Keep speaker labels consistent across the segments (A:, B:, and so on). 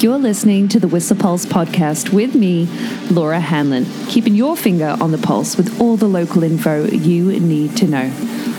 A: You're listening to the Whistler Pulse podcast with me, Laura Hanlon, keeping your finger on the pulse with all the local info you need to know.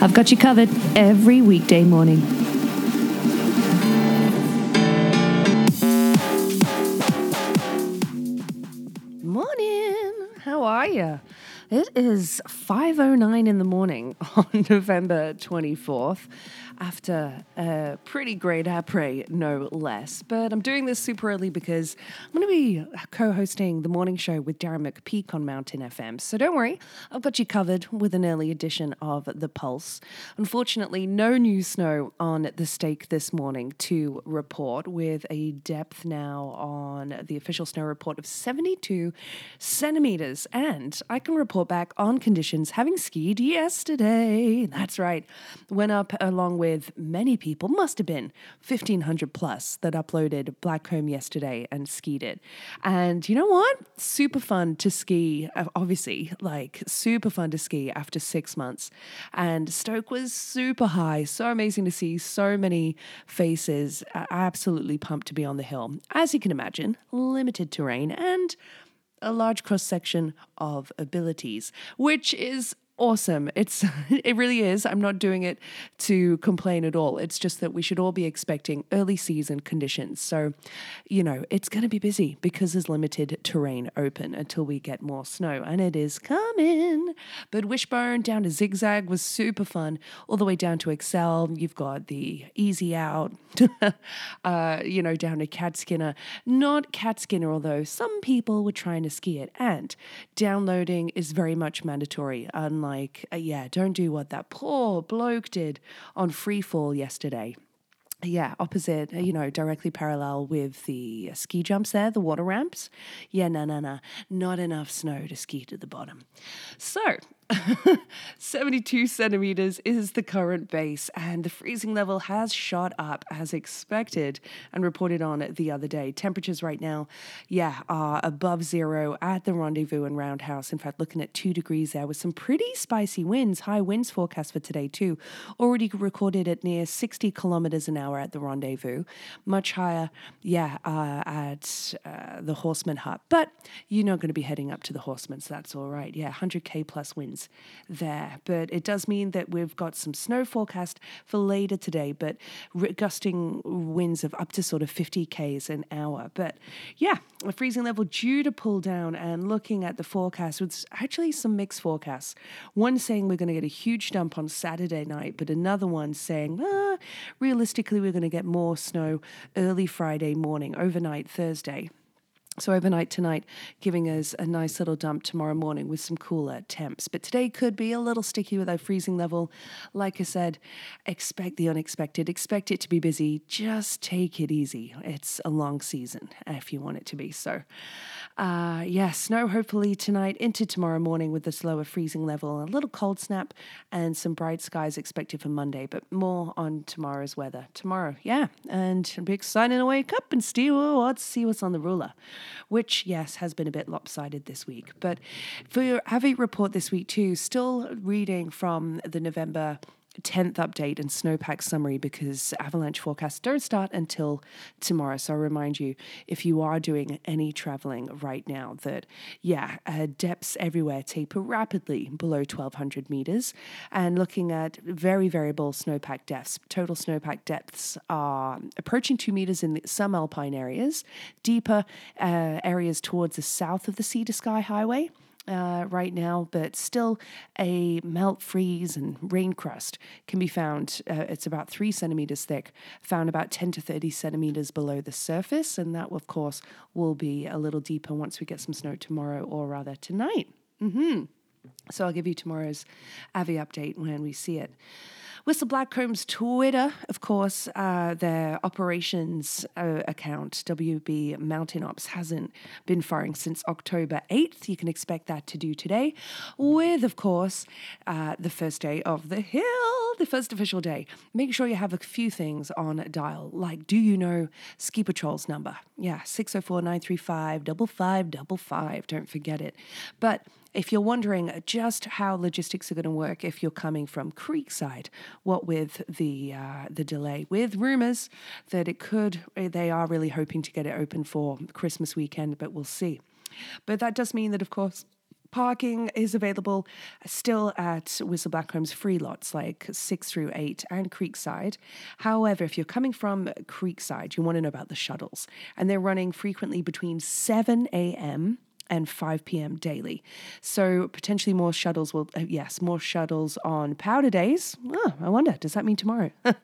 A: I've got you covered every weekday morning. Morning. How are you? It is 5:09 in the morning on November 24th after a pretty great après, no less. But I'm doing this super early because I'm going to be co hosting the morning show with Darren McPeak on Mountain FM. So don't worry, I've got you covered with an early edition of The Pulse. Unfortunately, no new snow on the stake this morning to report, with a depth now on the official snow report of 72 centimeters. And I can report back on conditions having skied yesterday. That's right. Went up along with with many people, must have been 1,500 plus that uploaded Blackcomb yesterday and skied it. And you know what? Super fun to ski, uh, obviously, like super fun to ski after six months. And Stoke was super high. So amazing to see so many faces. Absolutely pumped to be on the hill. As you can imagine, limited terrain and a large cross section of abilities, which is awesome. It's it really is. I'm not doing it to complain at all. It's just that we should all be expecting early season conditions. So, you know, it's going to be busy because there's limited terrain open until we get more snow and it is coming. But Wishbone down to Zigzag was super fun all the way down to Excel. You've got the easy out uh, you know, down to Catskinner. Not Catskinner although some people were trying to ski it and downloading is very much mandatory. Like, uh, yeah, don't do what that poor bloke did on Freefall yesterday yeah, opposite, uh, you know, directly parallel with the ski jumps there, the water ramps. Yeah, no, no, no, not enough snow to ski to the bottom. So 72 centimeters is the current base, and the freezing level has shot up as expected and reported on the other day. Temperatures right now, yeah, are above zero at the rendezvous and roundhouse. In fact, looking at two degrees there with some pretty spicy winds, high winds forecast for today, too. Already recorded at near 60 kilometers an hour at the rendezvous, much higher, yeah, uh, at uh, the Horstman Hut. But you're not going to be heading up to the Horstman, so that's all right. Yeah, 100k plus winds there. But it does mean that we've got some snow forecast for later today, but gusting winds of up to sort of 50 k's an hour. But yeah, a freezing level due to pull down and looking at the forecast with actually some mixed forecasts. One saying we're going to get a huge dump on Saturday night, but another one saying, ah, realistically, we're going to get more snow early Friday morning, overnight Thursday. So overnight tonight, giving us a nice little dump tomorrow morning with some cooler temps. But today could be a little sticky with our freezing level. Like I said, expect the unexpected. Expect it to be busy. Just take it easy. It's a long season if you want it to be. So, uh, yeah, snow hopefully tonight into tomorrow morning with this lower freezing level. A little cold snap and some bright skies expected for Monday. But more on tomorrow's weather. Tomorrow, yeah, and big excited to wake up and see what's see what's on the ruler which, yes, has been a bit lopsided this week. But for your Avi report this week, too, still reading from the November 10th update and snowpack summary because avalanche forecasts don't start until tomorrow. So I'll remind you if you are doing any traveling right now that, yeah, uh, depths everywhere taper rapidly below 1200 meters. And looking at very variable snowpack depths, total snowpack depths are approaching two meters in some alpine areas, deeper uh, areas towards the south of the sea to sky highway uh, right now, but still a melt freeze and rain crust can be found. Uh, it's about three centimeters thick, found about 10 to 30 centimeters below the surface. And that, of course, will be a little deeper once we get some snow tomorrow, or rather tonight. Mm-hmm. So I'll give you tomorrow's Avi update when we see it. Whistler Blackcomb's Twitter, of course, uh, their operations uh, account, WB Mountain Ops, hasn't been firing since October 8th. You can expect that to do today, with, of course, uh, the first day of the hill, the first official day. Make sure you have a few things on dial, like do you know Ski Patrol's number? Yeah, 604 935 5555. Don't forget it. But if you're wondering just how logistics are going to work if you're coming from Creekside, what with the uh, the delay, with rumors that it could, they are really hoping to get it open for Christmas weekend, but we'll see. But that does mean that, of course, Parking is available still at Whistler Blackcomb's free lots like 6 through 8 and Creekside. However, if you're coming from Creekside, you want to know about the shuttles. And they're running frequently between 7 a.m and 5 p.m. daily. So potentially more shuttles will, uh, yes, more shuttles on powder days. Oh, I wonder, does that mean tomorrow?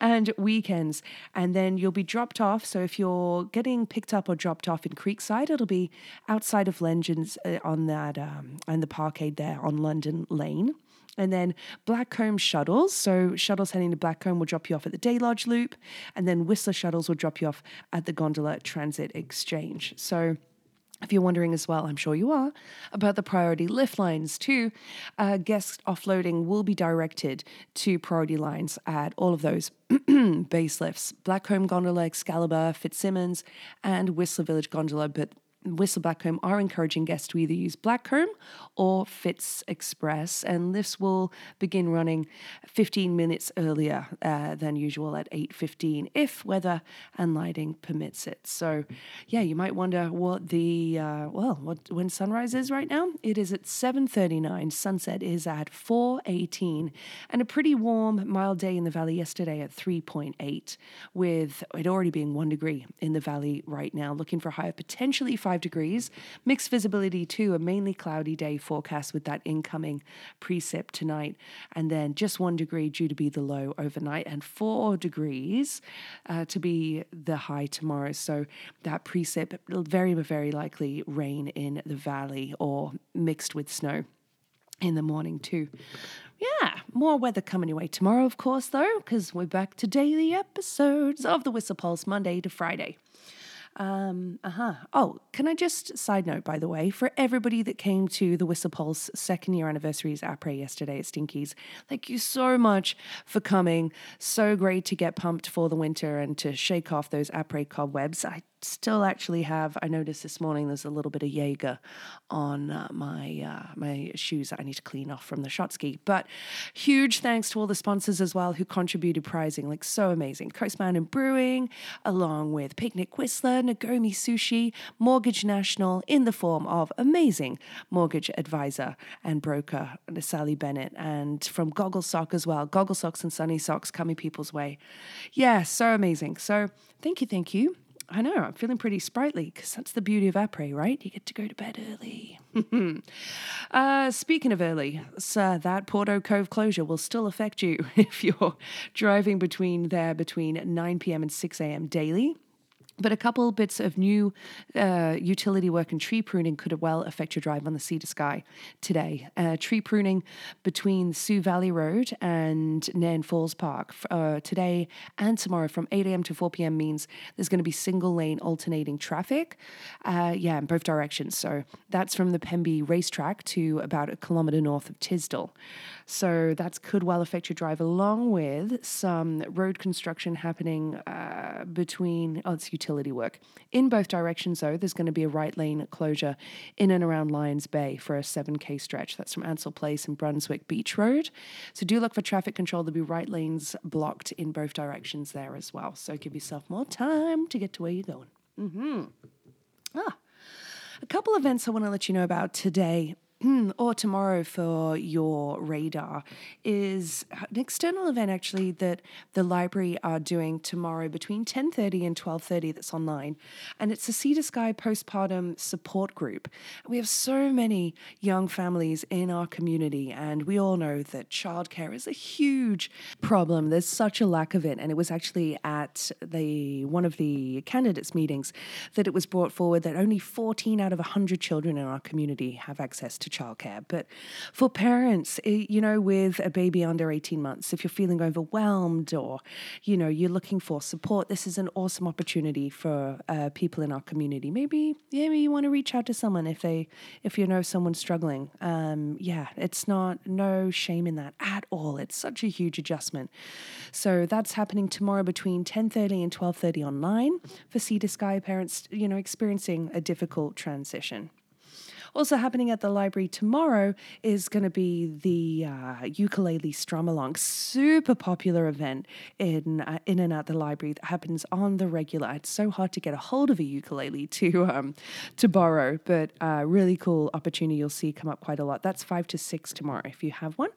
A: and weekends. And then you'll be dropped off. So if you're getting picked up or dropped off in Creekside, it'll be outside of Legends uh, on that, um, and the parkade there on London Lane. And then Blackcomb shuttles. So shuttles heading to Blackcomb will drop you off at the Day Lodge Loop, and then Whistler shuttles will drop you off at the Gondola Transit Exchange. So if you're wondering as well, I'm sure you are, about the priority lift lines too, uh, guest offloading will be directed to priority lines at all of those base lifts Blackcomb Gondola, Excalibur, Fitzsimmons, and Whistler Village Gondola, but Whistler Blackcomb are encouraging guests to either use Blackcomb or Fitz Express, and this will begin running 15 minutes earlier uh, than usual at 8:15 if weather and lighting permits it. So, yeah, you might wonder what the uh, well, what when sunrise is right now. It is at 7:39. Sunset is at 4:18, and a pretty warm, mild day in the valley yesterday at 3.8, with it already being one degree in the valley right now. Looking for higher, potentially five 5 degrees. Mixed visibility too, a mainly cloudy day forecast with that incoming precip tonight. And then just 1 degree due to be the low overnight, and 4 degrees uh, to be the high tomorrow. So that precip, very, very likely rain in the valley or mixed with snow in the morning too. Yeah, more weather coming your way tomorrow, of course, though, because we're back to daily episodes of the Whistler Pulse Monday to Friday. Um, uh huh. Oh, can I just side note, by the way, for everybody that came to the Whistler Pulse second year anniversaries après yesterday at Stinky's, thank you so much for coming. So great to get pumped for the winter and to shake off those après cobwebs. I still actually have. I noticed this morning there's a little bit of Jaeger on uh, my uh, my shoes that I need to clean off from the shot ski. But huge thanks to all the sponsors as well who contributed prizing, like so amazing. Coast Mountain Brewing, along with Picnic Whistler, Nagomi Sushi, Mortgage National, in the form of amazing mortgage advisor and broker Sally Bennett, and from Gogglesoc as well. Gogglesocs and Sunny Socks coming people's way. Yeah, so amazing. So thank you, thank you. I know, I'm feeling pretty sprightly because that's the beauty of après, right? You get to go to bed early. uh, speaking of early, so that Porteau Cove closure will still affect you if you're driving between there between 9 p.m. and 6 a.m. daily. But a couple bits of new uh, utility work and tree pruning could well affect your drive on the Sea to Sky today. Uh, tree pruning between Sioux Valley Road and Nairn Falls Park uh, today and tomorrow from 8 a.m. to 4 p.m. means there's going to be single lane alternating traffic. Uh, yeah, in both directions. So that's from the Pemby racetrack to about a kilometre north of Tisdall. So that could well affect your drive, along with some road construction happening uh, between, oh, it's utility work. In both directions, though, there's going to be a right lane closure in and around Lions Bay for a 7K stretch. That's from Ansell Place and Brunswick Beach Road. So do look for traffic control. There'll be right lanes blocked in both directions there as well. So give yourself more time to get to where you're going. Mm-hmm. Ah, a couple events I want to let you know about today. Hmm, or tomorrow for your radar is an external event actually that the library are doing tomorrow between 10.30 and 12.30 that's online. And it's a sea to sky postpartum support group. We have so many young families in our community and we all know that childcare is a huge problem. There's such a lack of it. And it was actually at the one of the candidates meetings that it was brought forward that only 14 out of 100 children in our community have access to to childcare. But for parents, eh, you know, with a baby under 18 months, if you're feeling overwhelmed or, you know, you're looking for support, this is an awesome opportunity for uh, people in our community. Maybe, yeah, maybe you want to reach out to someone if they, if you know someone's struggling. Um, yeah, it's not, no shame in that at all. It's such a huge adjustment. So that's happening tomorrow between 10.30 and 12.30 online for Sea to Sky parents, you know, experiencing a difficult transition. Also happening at the library tomorrow is going to be the uh, ukulele strum along, super popular event in uh, in and out the library that happens on the regular. It's so hard to get a hold of a ukulele to um, to borrow, but uh, really cool opportunity you'll see come up quite a lot. That's five to six tomorrow. If you have one,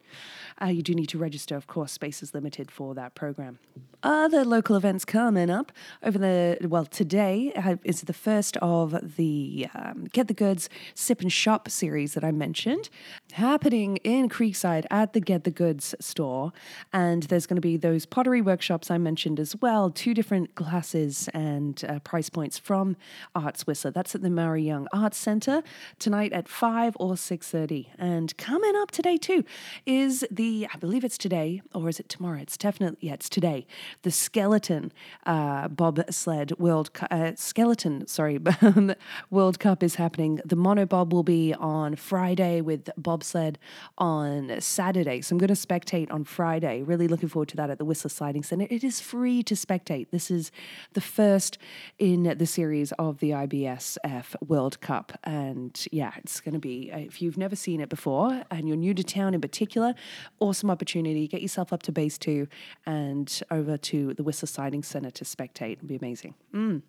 A: uh, you do need to register. Of course, space is limited for that program. Other local events coming up over the well today uh, is the first of the um, Get the Goods Sip and Shop series that I mentioned, happening in Creekside at the Get the Goods store, and there's going to be those pottery workshops I mentioned as well. Two different classes and uh, price points from Arts Whistler. That's at the Maury Young Arts Centre tonight at five or six thirty. And coming up today too is the I believe it's today or is it tomorrow? It's definitely yeah, it's today the skeleton uh, bobsled world Cu- uh, skeleton sorry world cup is happening the monobob will be on friday with bobsled on saturday so i'm going to spectate on friday really looking forward to that at the whistler sliding center it is free to spectate this is the first in the series of the ibsf world cup and yeah it's going to be uh, if you've never seen it before and you're new to town in particular awesome opportunity get yourself up to base two and over to the Whistler Sliding Centre to spectate. It'll be amazing. Mm.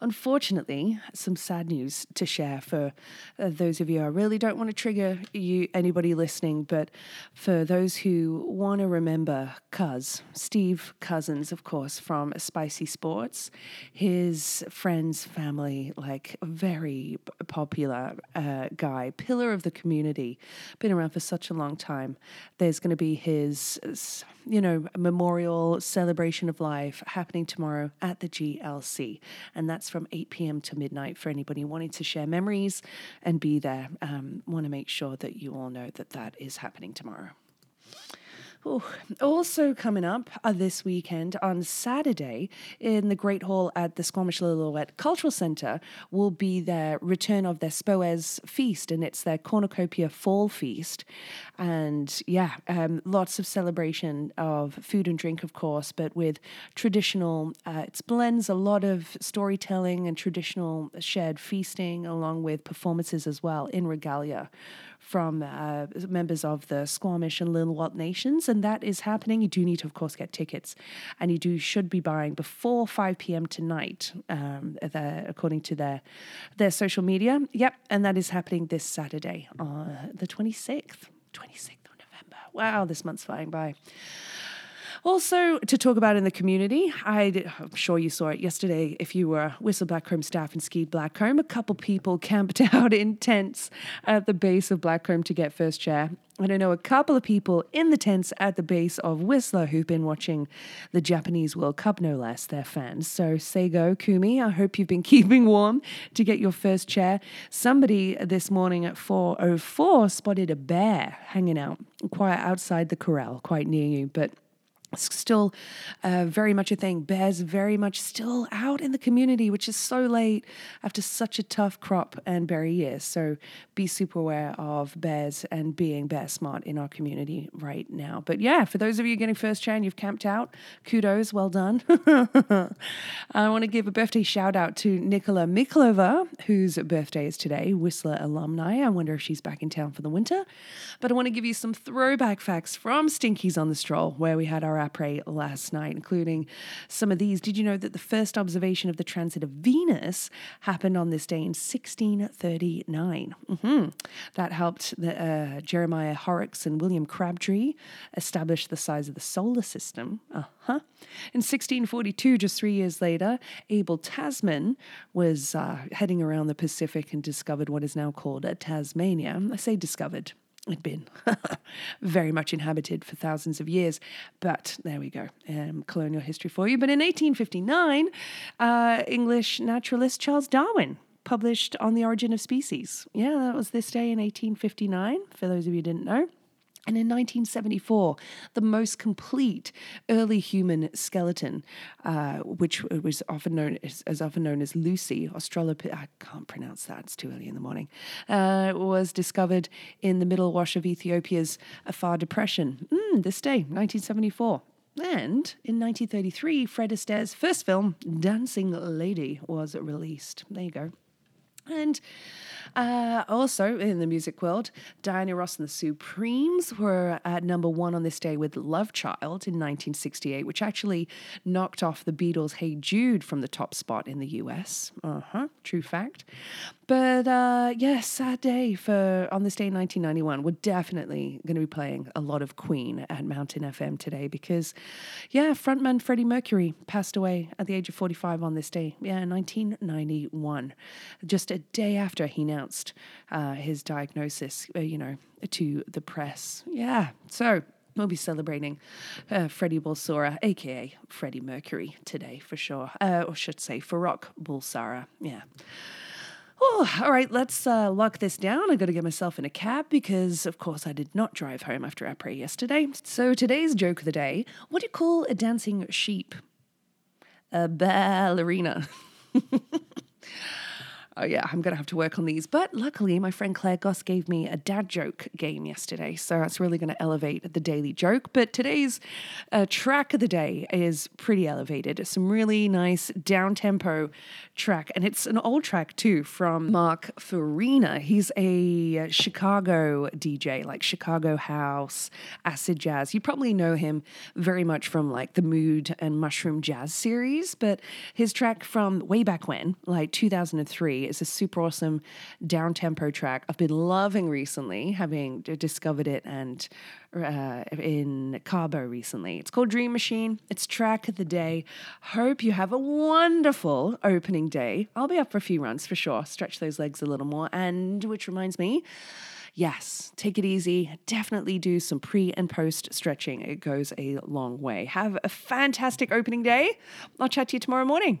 A: Unfortunately, some sad news to share for uh, those of you. I really don't want to trigger you, anybody listening, but for those who want to remember Cuz, Steve Cousins, of course, from Spicy Sports, his friends, family, like very popular uh, guy, pillar of the community, been around for such a long time. There's going to be his, you know, memorial celebration of life happening tomorrow at the GLC, and that's from 8 p.m. to midnight for anybody wanting to share memories and be there. Um, want to make sure that you all know that that is happening tomorrow. Ooh. Also coming up uh, this weekend on Saturday in the Great Hall at the Squamish Lillooet Cultural Centre will be their return of their Spoes feast, and it's their cornucopia fall feast. And yeah, um, lots of celebration of food and drink, of course, but with traditional. Uh, it blends a lot of storytelling and traditional shared feasting, along with performances as well in regalia from uh, members of the Squamish and Lillooet nations, and that is happening. You do need to, of course, get tickets, and you do should be buying before 5 p.m. tonight, um, the, according to their their social media. Yep, and that is happening this Saturday, uh, the 26th. 26th of November. Wow, this month's flying by. Also, to talk about in the community, I am sure you saw it yesterday if you were Whistler Blackcomb staff and skied Blackcomb. A couple people camped out in tents at the base of Blackcomb to get first chair. And I know a couple of people in the tents at the base of Whistler who've been watching the Japanese World Cup, no less. They're fans. So, Seigo, Kumi, I hope you've been keeping warm to get your first chair. Somebody this morning at 4.04 spotted a bear hanging out quite outside the corral, quite near you. But still uh, very much a thing. Bears very much still out in the community, which is so late after such a tough crop and berry year. So be super aware of bears and being bear smart in our community right now. But yeah, for those of you getting first chain, you've camped out. Kudos, well done. I want to give a birthday shout out to Nicola Miklova, whose birthday is today, Whistler alumni. I wonder if she's back in town for the winter. But I want to give you some throwback facts from Stinky's on the Stroll, where we had our après last night, including some of these. Did you know that the first observation of the transit of Venus happened on this day in 1639? Mm-hmm. That helped the, uh, Jeremiah Horrocks and William Crabtree establish the size of the solar system. Uh huh. In 1642, just three years later, Abel Tasman was uh, heading around the Pacific and discovered what is now called Tasmania. I say discovered had been very much inhabited for thousands of years. But there we go, um, colonial history for you. But in 1859, uh, English naturalist Charles Darwin published On the Origin of Species. Yeah, that was this day in 1859, for those of you who didn't know. And in 1974, the most complete early human skeleton, uh, which was often known as, as, often known as Lucy, Australopithecus, I can't pronounce that, it's too early in the morning, uh, was discovered in the Middle Awash of Ethiopia's Afar Depression. Mm, this day, 1974. And in 1933, Fred Astaire's first film, Dancing Lady, was released. There you go. And uh, also in the music world, Diana Ross and the Supremes were at number one on this day with Love Child in 1968, which actually knocked off the Beatles' Hey Jude from the top spot in the US. Uh huh, true fact. But uh, yes, yeah, sad day for on this day in 1991. We're definitely going to be playing a lot of Queen at Mountain FM today because, yeah, frontman Freddie Mercury passed away at the age of 45 on this day. Yeah, 1991. Just a day after he announced uh, his diagnosis, uh, you know, to the press. Yeah, so we'll be celebrating uh, Freddie Bulsara, aka Freddie Mercury, today for sure. Uh, or should say Farrokh Bulsara. Yeah. Oh, all right, let's uh, lock this down. I got to get myself in a cab because, of course, I did not drive home after our après yesterday. So today's joke of the day what do you call a dancing sheep? A ballerina. oh yeah, I'm going to have to work on these. But luckily, my friend Claire Goss gave me a dad joke game yesterday. So that's really going to elevate the daily joke. But today's uh, track of the day is pretty elevated. It's some really nice down tempo track. And it's an old track too from Mark Farina. He's a Chicago DJ, like Chicago House, acid jazz. You probably know him very much from like the Mood and Mushroom Jazz series. But his track from way back when, like 2003, it's a super awesome down tempo track. I've been loving recently, having discovered it and uh, in Cabo recently. It's called Dream Machine. It's track of the day. Hope you have a wonderful opening day. I'll be up for a few runs for sure. Stretch those legs a little more. And which reminds me, yes, take it easy. Definitely do some pre and post stretching. It goes a long way. Have a fantastic opening day. I'll chat to you tomorrow morning.